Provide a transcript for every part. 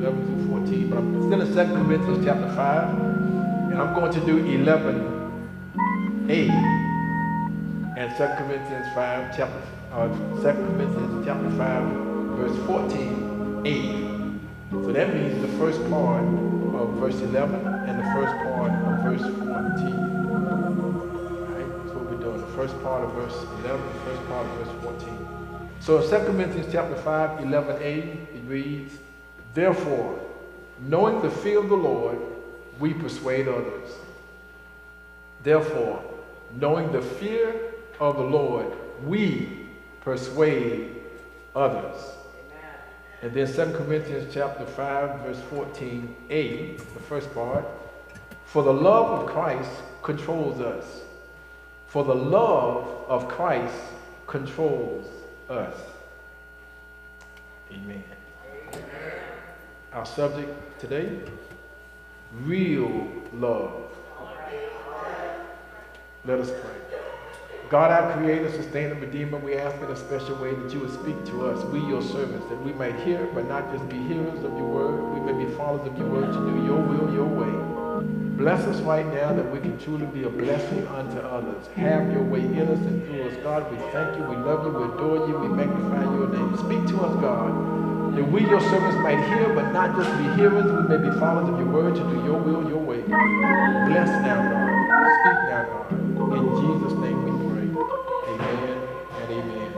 11 through 14, but I'm still in 2 Corinthians chapter 5, and I'm going to do 11a and 2 Corinthians 5, chapter, uh, 2 Corinthians chapter 5, verse 14a. So that means the first part of verse 11 and the first part of verse 14. All right, that's what we're doing. The first part of verse 11, the first part of verse 14. So in 2 Corinthians chapter 5, 11a, it reads, Therefore, knowing the fear of the Lord, we persuade others. Therefore, knowing the fear of the Lord, we persuade others. And then 2 Corinthians chapter 5, verse 14a, the first part, For the love of Christ controls us. For the love of Christ controls us. Amen. Amen. Our subject today real love. Let us pray. God, our creator, sustainer, redeemer, we ask in a special way that you would speak to us, we your servants, that we might hear, but not just be hearers of your word. We may be followers of your word to do your will, your way. Bless us right now that we can truly be a blessing unto others. Have your way in us and through us. God, we thank you, we love you, we adore you, we magnify your name. Speak to us, God, that we, your servants, might hear, but not just be hearers. We may be followers of your word to do your will, your way. Bless now, God. Speak now, God. In Jesus' name we pray. Amen and amen.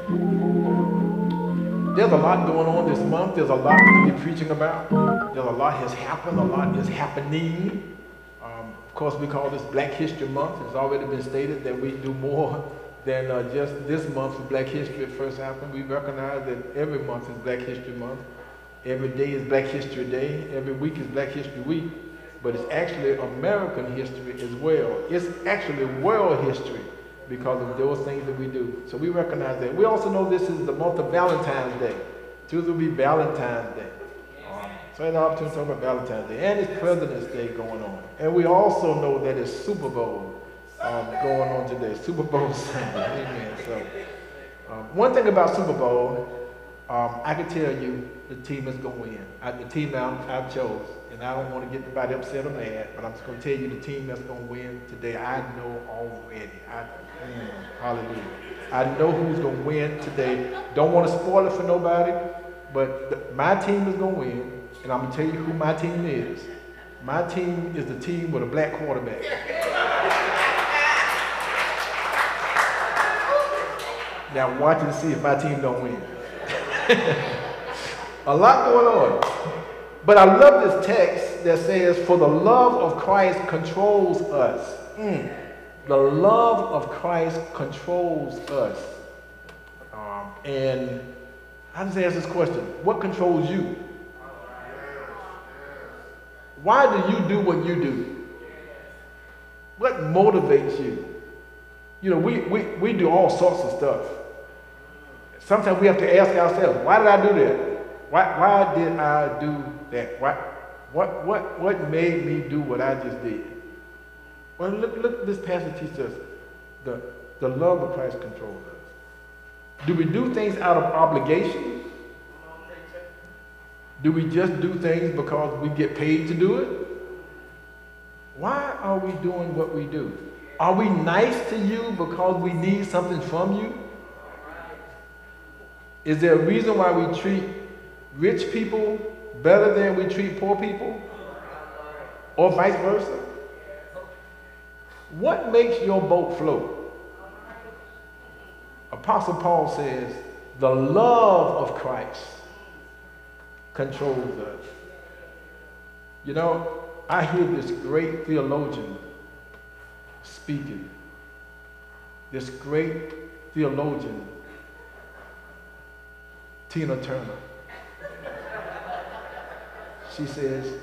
There's a lot going on this month. There's a lot to be preaching about. There's a lot has happened. A lot is happening um, Of course, we call this Black History Month. It's already been stated that we do more than uh, just this month for Black History first happened. We recognize that every month is Black History Month. Every day is Black History Day. Every week is Black History Week. But it's actually American history as well. It's actually world history because of those things that we do. So we recognize that. We also know this is the month of Valentine's Day. Tuesday will be Valentine's Day. So I had an opportunity to talk about Valentine's Day. And it's President's Day going on. And we also know that it's Super Bowl um, going on today. Super Bowl Sunday. Amen. So um, one thing about Super Bowl, um, I can tell you the team is going to win. I, the team I, I've chose. And I don't want to get anybody upset or mad, but I'm just going to tell you the team that's going to win today. I know already. I, mm, hallelujah. I know who's going to win today. Don't want to spoil it for nobody, but the, my team is going to win. And I'm going to tell you who my team is. My team is the team with a black quarterback. Now watch and see if my team don't win. a lot going on. But I love this text that says, For the love of Christ controls us. Mm. The love of Christ controls us. Um, and I just ask this question What controls you? Why do you do what you do? What motivates you? You know, we, we, we do all sorts of stuff. Sometimes we have to ask ourselves, why did I do that? Why, why did I do that? Why, what, what, what made me do what I just did? Well, look, look this passage teaches us the, the love of Christ controls us. Do we do things out of obligation? Do we just do things because we get paid to do it? Why are we doing what we do? Are we nice to you because we need something from you? Is there a reason why we treat rich people better than we treat poor people? Or vice versa? What makes your boat float? Apostle Paul says, the love of Christ controls us. You know, I hear this great theologian speaking, this great theologian, Tina Turner. She says,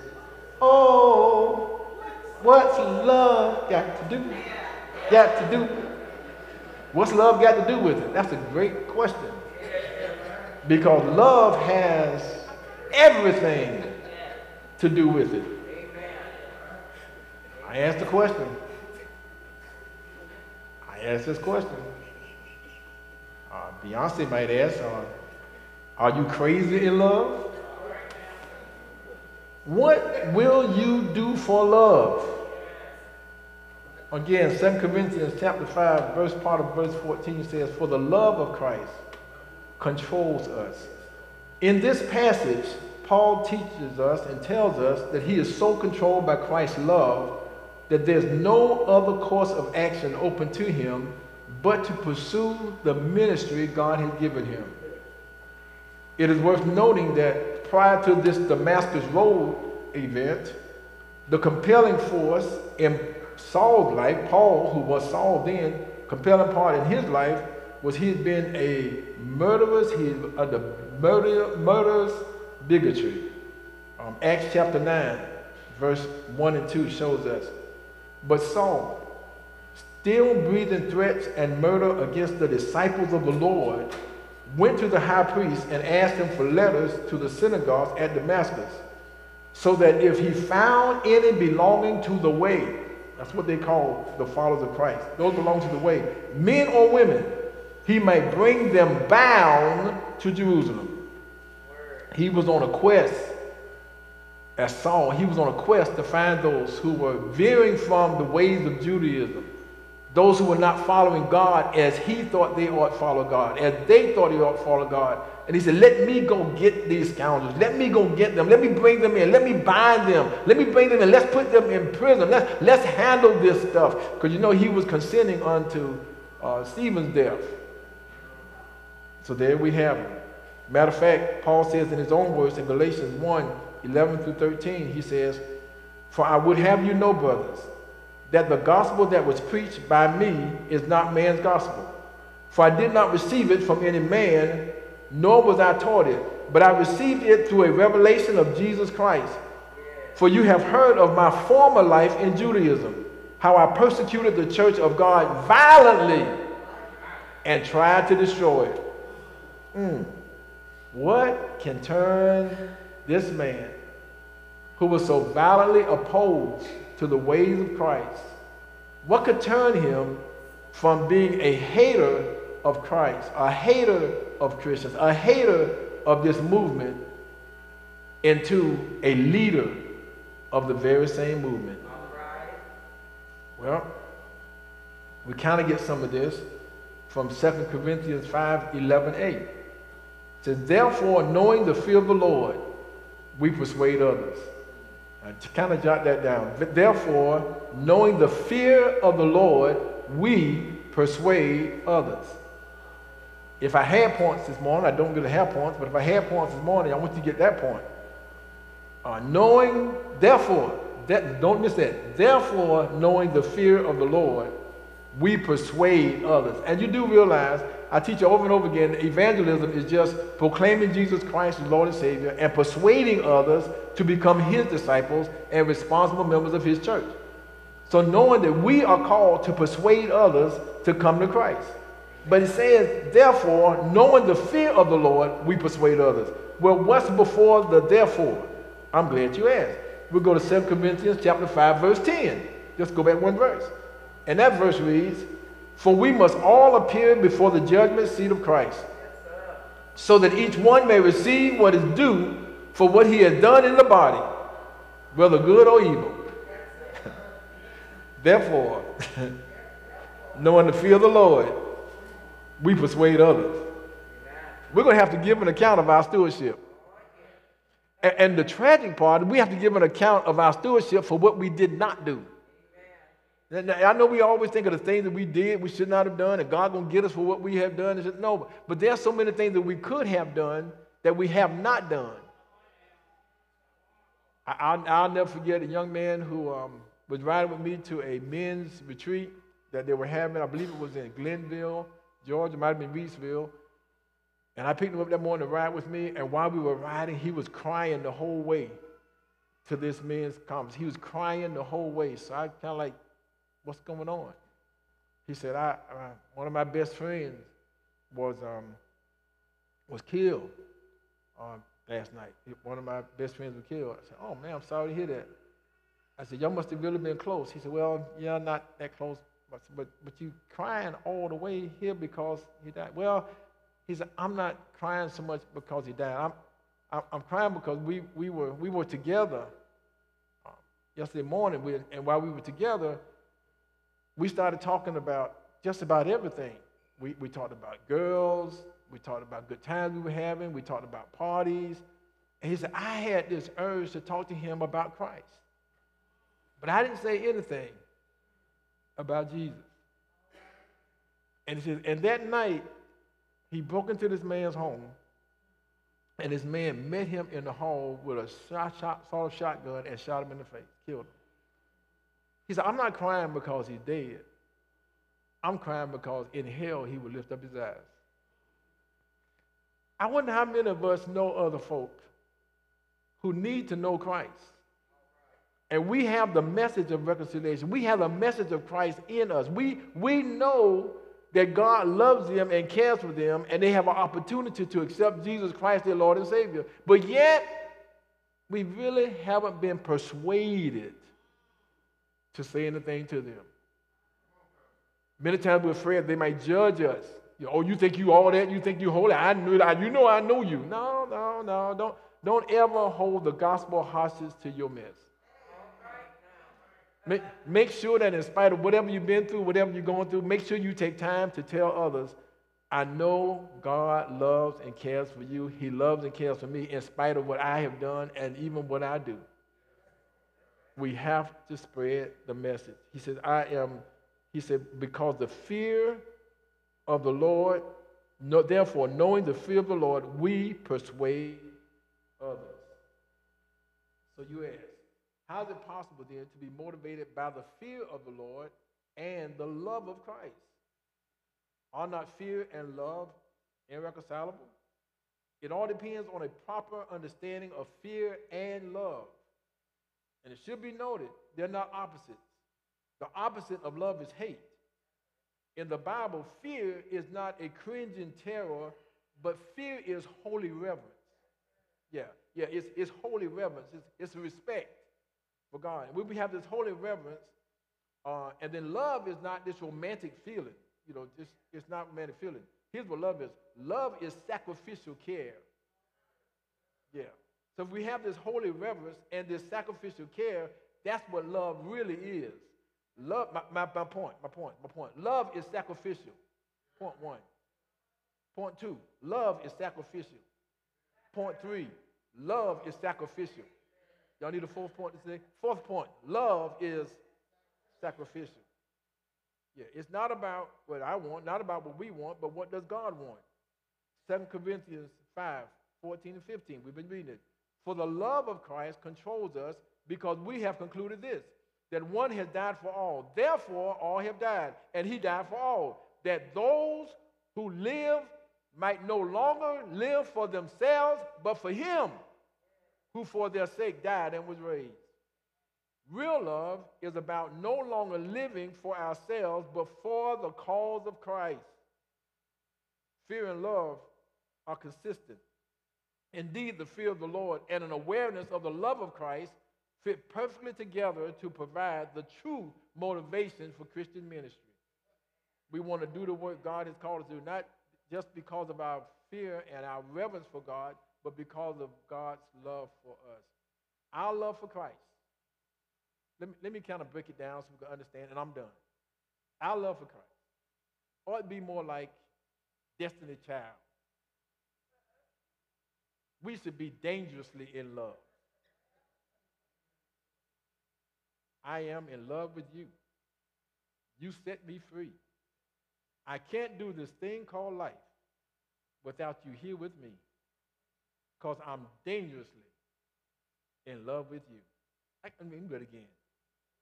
Oh, what's love got to do? Got to do? What's love got to do with it? That's a great question. Because love has everything to do with it. I asked the question. I asked this question. Uh, Beyonce might ask, uh, Are you crazy in love? What will you do for love? Again, 2 Corinthians chapter 5, verse part of verse 14 says, For the love of Christ controls us. In this passage, Paul teaches us and tells us that he is so controlled by Christ's love that there's no other course of action open to him but to pursue the ministry God has given him. It is worth noting that prior to this Damascus Road event, the compelling force in Saul's life, Paul, who was Saul then, compelling part in his life was he had been a murderous, he had the murder, murderous bigotry. Um, Acts chapter 9, verse 1 and 2 shows us. But Saul, still breathing threats and murder against the disciples of the Lord, went to the high priest and asked him for letters to the synagogues at Damascus, so that if he found any belonging to the way, that's what they call the followers of Christ, those belong to the way, men or women, he might bring them bound to Jerusalem. He was on a quest, as Saul, he was on a quest to find those who were veering from the ways of Judaism those who were not following God as he thought they ought to follow God, as they thought he ought to follow God. And he said, Let me go get these scoundrels. Let me go get them. Let me bring them in. Let me bind them. Let me bring them in. Let's put them in prison. Let's, let's handle this stuff. Because you know, he was consenting unto uh, Stephen's death. So there we have it. Matter of fact, Paul says in his own words in Galatians 1 11 through 13, he says, For I would have you know, brothers, that the gospel that was preached by me is not man's gospel. For I did not receive it from any man, nor was I taught it, but I received it through a revelation of Jesus Christ. For you have heard of my former life in Judaism, how I persecuted the church of God violently and tried to destroy it. Mm. What can turn this man who was so violently opposed to the ways of Christ, what could turn him from being a hater of Christ, a hater of Christians, a hater of this movement, into a leader of the very same movement? Well, we kind of get some of this from 2 Corinthians 5 11 8. It says, Therefore, knowing the fear of the Lord, we persuade others. Uh, kind of jot that down. Therefore, knowing the fear of the Lord, we persuade others. If I had points this morning, I don't get to have points, but if I had points this morning, I want you to get that point. Uh, knowing, therefore, that, don't miss that. Therefore, knowing the fear of the Lord, we persuade others. And you do realize I teach you over and over again, evangelism is just proclaiming Jesus Christ as Lord and Savior and persuading others to become his disciples and responsible members of his church. So knowing that we are called to persuade others to come to Christ. But it says, therefore, knowing the fear of the Lord, we persuade others. Well, what's before the therefore? I'm glad you asked. We'll go to 2 Corinthians chapter 5, verse 10. Just go back one verse. And that verse reads, for we must all appear before the judgment seat of Christ, so that each one may receive what is due for what he has done in the body, whether good or evil. Therefore, knowing the fear of the Lord, we persuade others. We're going to have to give an account of our stewardship. And, the tragic part, we have to give an account of our stewardship for what we did not do. I know we always think of the things that we did, we should not have done, and God gonna get us for what we have done. no, but there's so many things that we could have done that we have not done. I, will never forget a young man who um, was riding with me to a men's retreat that they were having. I believe it was in Glennville, Georgia, might have been Reidsville. And I picked him up that morning to ride with me. And while we were riding, he was crying the whole way to this men's conference. He was crying the whole way. So I kind of like, what's going on? He said, I, one of my best friends was, um, was killed uh, last night. One of my best friends was killed. I said, oh man, I'm sorry to hear that. I said, y'all must have really been close. He said, well, yeah, not that close, but, but, but you crying all the way here because he died. Well, he said, I'm not crying so much because he died. I'm, I'm, I'm crying because we, we, were, we were together um, yesterday morning, we, and while we were together, we started talking about just about everything. We, we talked about girls, we talked about good times we were having, we talked about parties. And he said, I had this urge to talk to him about Christ. But I didn't say anything about Jesus. And he said, and that night, he broke into this man's home, and this man met him in the hall with a shot, shot, shotgun and shot him in the face, killed him. He said, I'm not crying because he's dead. I'm crying because in hell he would lift up his eyes. I wonder how many of us know other folk who need to know Christ. And we have the message of reconciliation. We have the message of Christ in us. We, we know that God loves them and cares for them, and they have an opportunity to accept Jesus Christ, their Lord and Savior. But yet, we really haven't been persuaded to say anything to them. Many times we're afraid they might judge us. Oh, you think you all that? You think you holy? I knew that. You know I know you. No, no, no. Don't, don't ever hold the gospel hostage to your mess. Make, make sure that in spite of whatever you've been through, whatever you're going through, make sure you take time to tell others, I know God loves and cares for you. He loves and cares for me in spite of what I have done and even what I do we have to spread the message. He said, I am, he said, because the fear of the Lord, no, therefore, knowing the fear of the Lord, we persuade others. So you ask, how is it possible then to be motivated by the fear of the Lord and the love of Christ? Are not fear and love irreconcilable? It all depends on a proper understanding of fear and love. And it should be noted, they're not opposites. The opposite of love is hate. In the Bible, fear is not a cringing terror, but fear is holy reverence. Yeah, yeah, it's, it's holy reverence. It's, it's respect for God. We have this holy reverence, uh, and then love is not this romantic feeling. You know, just it's not romantic feeling. Here's what love is. Love is sacrificial care. Yeah. So if we have this holy reverence and this sacrificial care, that's what love really is. Love, my, my, my point, my point, my point. Love is sacrificial. Point one. Point two, love is sacrificial. Point three, love is sacrificial. Y'all need a fourth point to say? Fourth point, love is sacrificial. Yeah, it's not about what I want, not about what we want, but what does God want? 2 Corinthians 5, 14 and 15. We've been reading it. For the love of Christ controls us because we have concluded this that one has died for all. Therefore, all have died, and he died for all, that those who live might no longer live for themselves, but for him who for their sake died and was raised. Real love is about no longer living for ourselves, but for the cause of Christ. Fear and love are consistent. Indeed, the fear of the Lord and an awareness of the love of Christ fit perfectly together to provide the true motivation for Christian ministry. We want to do the work God has called us to do, not just because of our fear and our reverence for God, but because of God's love for us. Our love for Christ. Let me, let me kind of break it down so we can understand, and I'm done. Our love for Christ ought to be more like Destiny Child we should be dangerously in love. I am in love with you. You set me free. I can't do this thing called life without you here with me because I'm dangerously in love with you. I, mean, good again.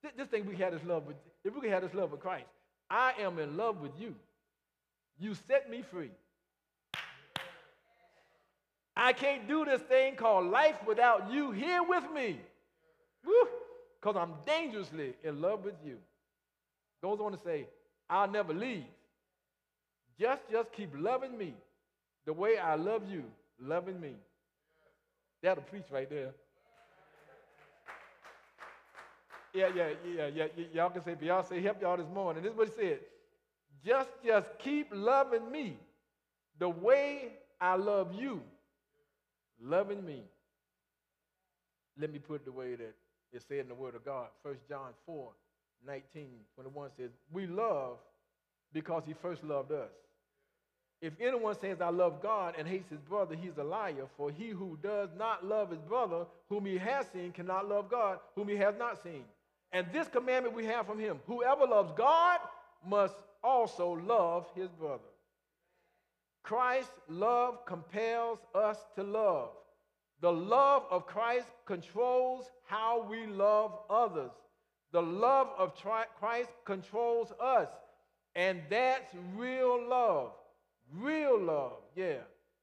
This, this thing we had this love with, if we have this love with Christ, I am in love with you. You set me free. I can't do this thing called life without you here with me. Because I'm dangerously in love with you. Goes on to say, I'll never leave. Just, just keep loving me the way I love you, loving me. That'll preach right there. Yeah, yeah, yeah, yeah. Y'all can say, Beyonce help y'all this morning. This is what he said. Just, just keep loving me the way I love you, loving me. Let me put it the way that it's said in the Word of God. 1 John 4, 19, 21 says, We love because he first loved us. If anyone says, I love God and hates his brother, he's a liar. For he who does not love his brother, whom he has seen, cannot love God, whom he has not seen. And this commandment we have from him whoever loves God must also love his brother. Christ's love compels us to love. The love of Christ controls how we love others. The love of Christ controls us. And that's real love. Real love, yeah.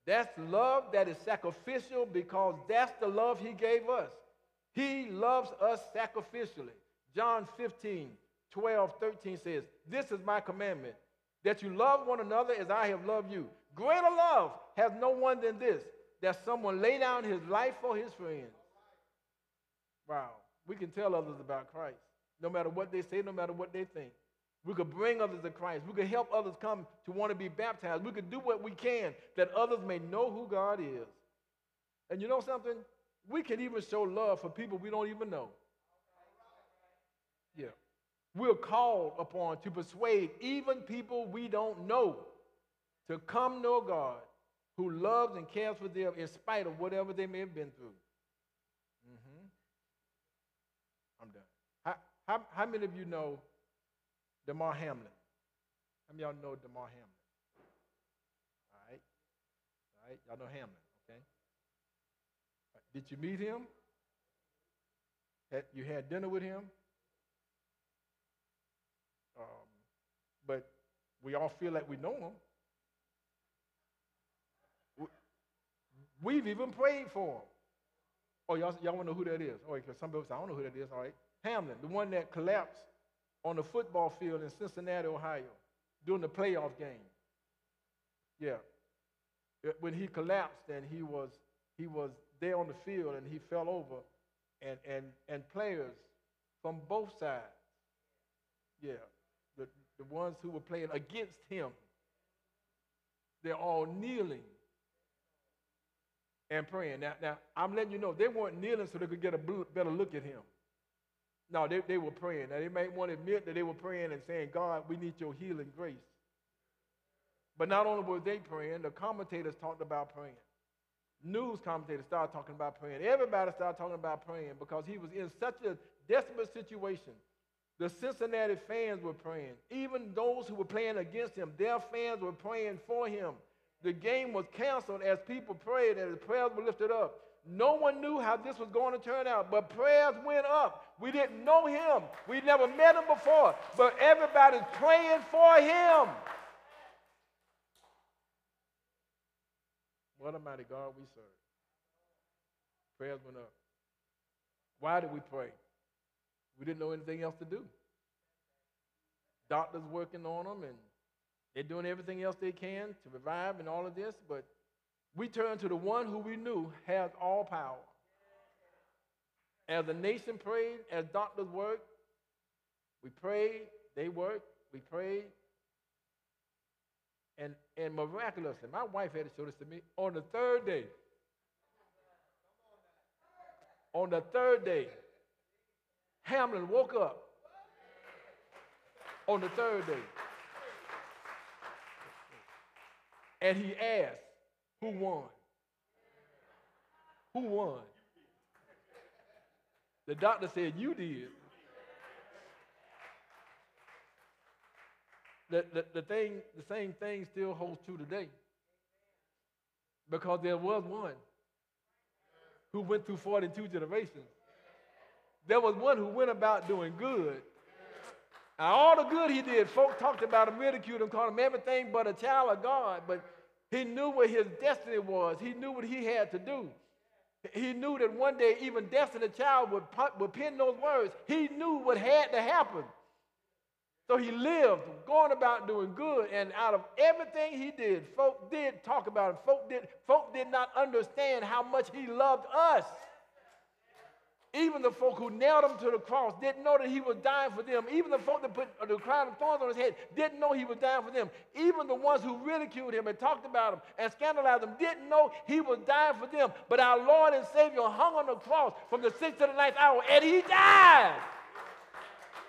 That's love that is sacrificial because that's the love he gave us. He loves us sacrificially. John 15, 12, 13 says, This is my commandment, that you love one another as I have loved you. Greater love has no one than this, that someone lay down his life for his friends. Wow. We can tell others about Christ, no matter what they say, no matter what they think. We could bring others to Christ. We could help others come to want to be baptized. We could do what we can that others may know who God is. And you know something? We can even show love for people we don't even know. Yeah. We're called upon to persuade even people we don't know to come know God who loves and cares for them in spite of whatever they may have been through. Mm-hmm. I'm done. How, how, how many of you know Damar Hamlin. How many of y'all know Damar Hamlin? All right. All right. Y'all know Hamlin, okay? Did you meet him? You had dinner with him? Um, but we all feel like we know him. We've even prayed for him. Oh, y'all, y'all want to know who that is? Oh, because some people say, I don't know who that is. All right. Hamlin, the one that collapsed on the football field in Cincinnati, Ohio, during the playoff game. Yeah. When he collapsed and he was he was there on the field and he fell over and and and players from both sides. Yeah. The the ones who were playing against him. They're all kneeling and praying. Now, now I'm letting you know they weren't kneeling so they could get a better look at him. No, they, they were praying. Now, they might want to admit that they were praying and saying, God, we need your healing grace. But not only were they praying, the commentators talked about praying. News commentators started talking about praying. Everybody started talking about praying because he was in such a desperate situation. The Cincinnati fans were praying. Even those who were playing against him, their fans were praying for him. The game was canceled as people prayed, as the prayers were lifted up. No one knew how this was going to turn out, but prayers went up. We didn't know him. We never met him before, but everybody's praying for him. What a mighty God we serve. Prayers went up. Why did we pray? We didn't know anything else to do. Doctors working on them, and they're doing everything else they can to revive and all of this, but we turn to the one who we knew has all power. As the nation prayed, as doctors worked, we prayed, they worked, we prayed. And, and miraculously, my wife had to show this to me on the third day. On the third day, Hamlin woke up on the third day. And he asked, who won? Who won? The doctor said, You did. The, the, the, thing, the same thing still holds true today. Because there was one who went through 42 generations. There was one who went about doing good. And all the good he did, folk talked about him, ridiculed him, called him everything but a child of God. But he knew what his destiny was. He knew what he had to do. He knew that one day even Destiny Child would, would pen those words. He knew what had to happen. So he lived, going about doing good, and out of everything he did, folk did talk about him. Folk did, folk did not understand how much he loved us. Even the folk who nailed him to the cross didn't know that he was dying for them. Even the folk that put uh, the crown of thorns on his head didn't know he was dying for them. Even the ones who ridiculed him and talked about him and scandalized him didn't know he was dying for them. But our Lord and Savior hung on the cross from the sixth to the ninth hour, and he died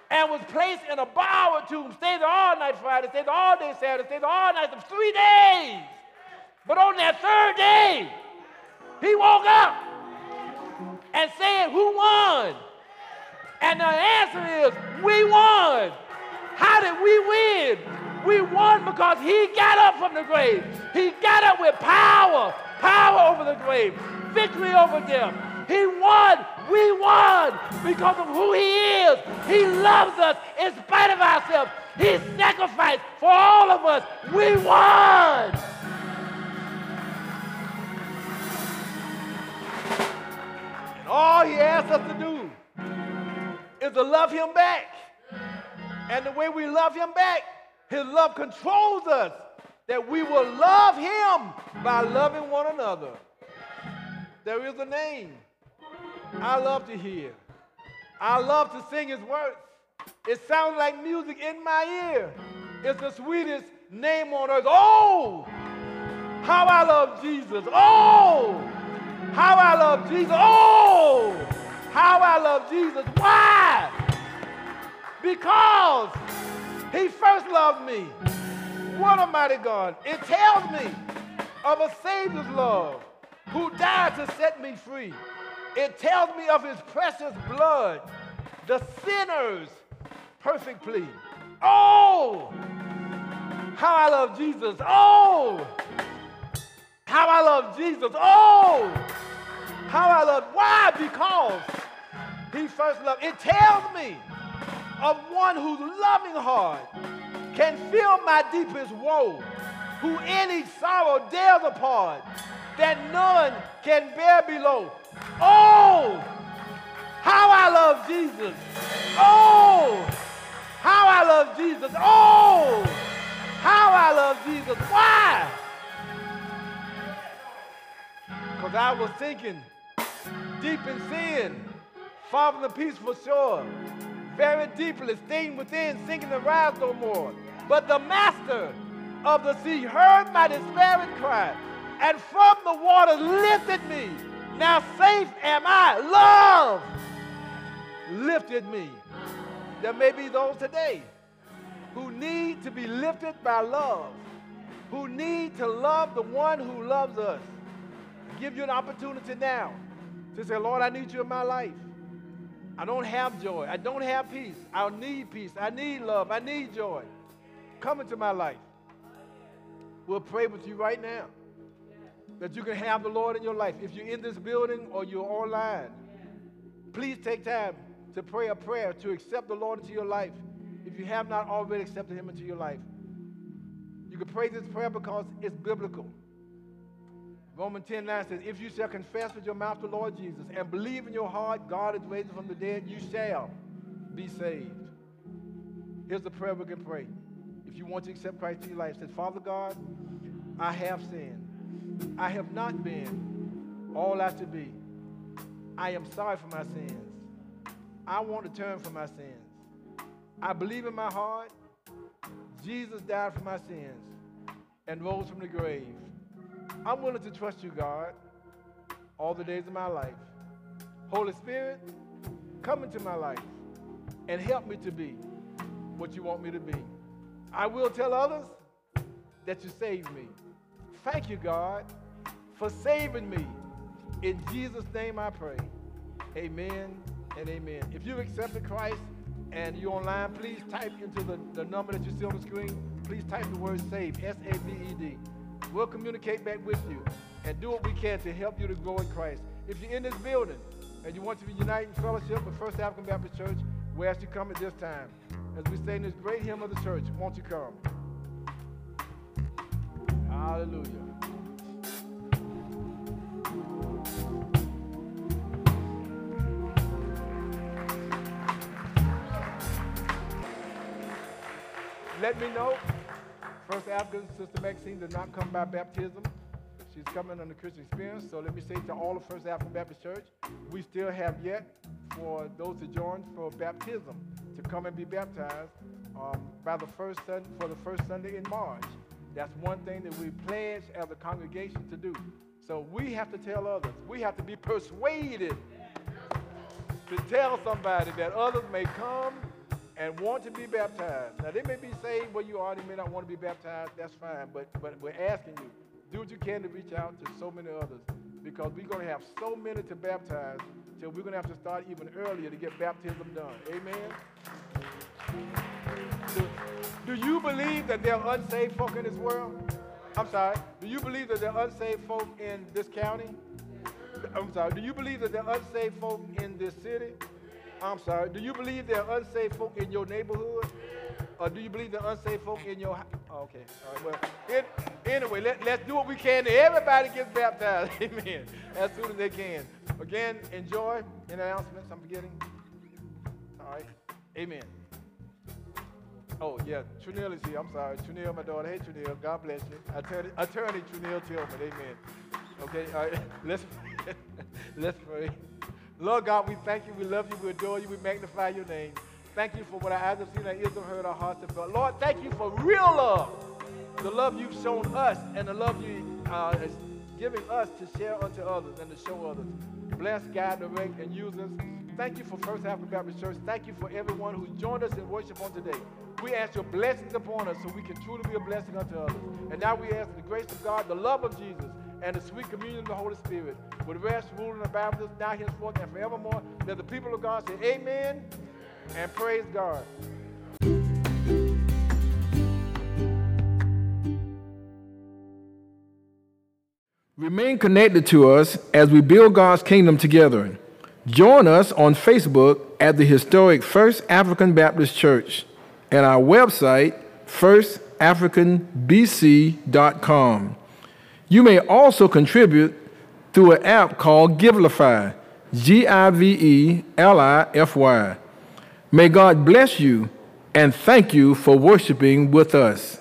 and was placed in a borrowed tomb, stayed there all night Friday, stayed there all day Saturday, stayed there all night for three days. But on that third day, he woke up and saying, Who won? And the answer is, We won. How did we win? We won because he got up from the grave. He got up with power, power over the grave, victory over death. He won we won because of who He is. He loves us in spite of ourselves. He sacrificed for all of us. We won. All He asks us to do is to love Him back. And the way we love Him back, His love controls us. That we will love Him by loving one another. There is a name I love to hear. I love to sing his words. It sounds like music in my ear. It's the sweetest name on earth. Oh, how I love Jesus. Oh, how I love Jesus. Oh, how I love Jesus. Why? Because he first loved me. What a mighty God. It tells me of a Savior's love who died to set me free. It tells me of his precious blood, the sinner's perfect plea. Oh, how I love Jesus. Oh, how I love Jesus. Oh, how I love. Why? Because he first loved. It tells me of one whose loving heart can feel my deepest woe, who any sorrow dares apart, that none can bear below. Oh, how I love Jesus. Oh, how I love Jesus. Oh, how I love Jesus. Why? Because I was sinking deep in sin, far from the peaceful shore, very deeply stained within, sinking to rise no more. But the master of the sea heard my despairing cry, and from the waters lifted me now safe am I. Love lifted me. There may be those today who need to be lifted by love, who need to love the one who loves us. Give you an opportunity now to say, Lord, I need you in my life. I don't have joy. I don't have peace. I need peace. I need love. I need joy. Come into my life. We'll pray with you right now that you can have the Lord in your life. If you're in this building or you're online, please take time to pray a prayer to accept the Lord into your life. If you have not already accepted Him into your life, you can pray this prayer because it's biblical. Romans 10 9 says, If you shall confess with your mouth the Lord Jesus and believe in your heart God is raised from the dead, you shall be saved. Here's the prayer we can pray. If you want to accept Christ in your life, says, Father God, I have sinned. I have not been all I should be. I am sorry for my sins. I want to turn from my sins. I believe in my heart Jesus died for my sins and rose from the grave. I'm willing to trust you, God, all the days of my life. Holy Spirit, come into my life and help me to be what you want me to be. I will tell others that you saved me. Thank you, God, for saving me. In Jesus' name I pray. Amen and amen. If you've accepted Christ and you're online, please type into the, the number that you see on the screen. Please type the word SAVE, S A V E D. We'll communicate back with you and do what we can to help you to grow in Christ. If you're in this building and you want to be united in fellowship with First African Baptist Church, We ask you to come at this time. As we sing this great hymn of the church, won't you come? Hallelujah. Let me know. First African, Sister Maxine did not come by baptism. She's coming the Christian experience. So let me say to all of First African Baptist Church, we still have yet for those to join for baptism to come and be baptized um, by the first Sunday, for the first Sunday in March. That's one thing that we pledge as a congregation to do. So we have to tell others. We have to be persuaded to tell somebody that others may come and want to be baptized. Now they may be saved where you are, they may not want to be baptized, that's fine. But but we're asking you, do what you can to reach out to so many others. Because we're going to have so many to baptize till we're going to have to start even earlier to get baptism done. Amen. Do, do you believe that there are unsaved folk in this world? I'm sorry. Do you believe that there are unsaved folk in this county? I'm sorry. Do you believe that there are unsaved folk in this city? I'm sorry. Do you believe there are unsafe folk in your neighborhood? Or do you believe there are unsafe folk in your house? Oh, okay. All right. Well, it, anyway, let, let's do what we can. Everybody gets baptized. Amen. As soon as they can. Again, enjoy. Any announcements I'm forgetting? All right. Amen. Oh, yeah. Trunil is here. I'm sorry. Trunil, my daughter. Hey, Trunil. God bless you. Attorney, attorney Trunil Tillman. Amen. Okay. All right. Let's, let's pray. Lord God, we thank you. We love you. We adore you. We magnify your name. Thank you for what our eyes have seen, our ears have heard, our hearts have felt. Lord, thank you for real love. The love you've shown us and the love you uh, is giving us to share unto others and to show others. Bless, guide, direct, and use us. Thank you for First African Baptist Church. Thank you for everyone who joined us in worship on today. We ask your blessings upon us so we can truly be a blessing unto others. And now we ask the grace of God, the love of Jesus, and the sweet communion of the Holy Spirit would rest, rule, and abide with us now, henceforth, and forevermore. Let the people of God say amen and praise God. Remain connected to us as we build God's kingdom together. Join us on Facebook at the historic First African Baptist Church and our website, firstafricanbc.com. You may also contribute through an app called Givelify, G I V E L I F Y. May God bless you and thank you for worshiping with us.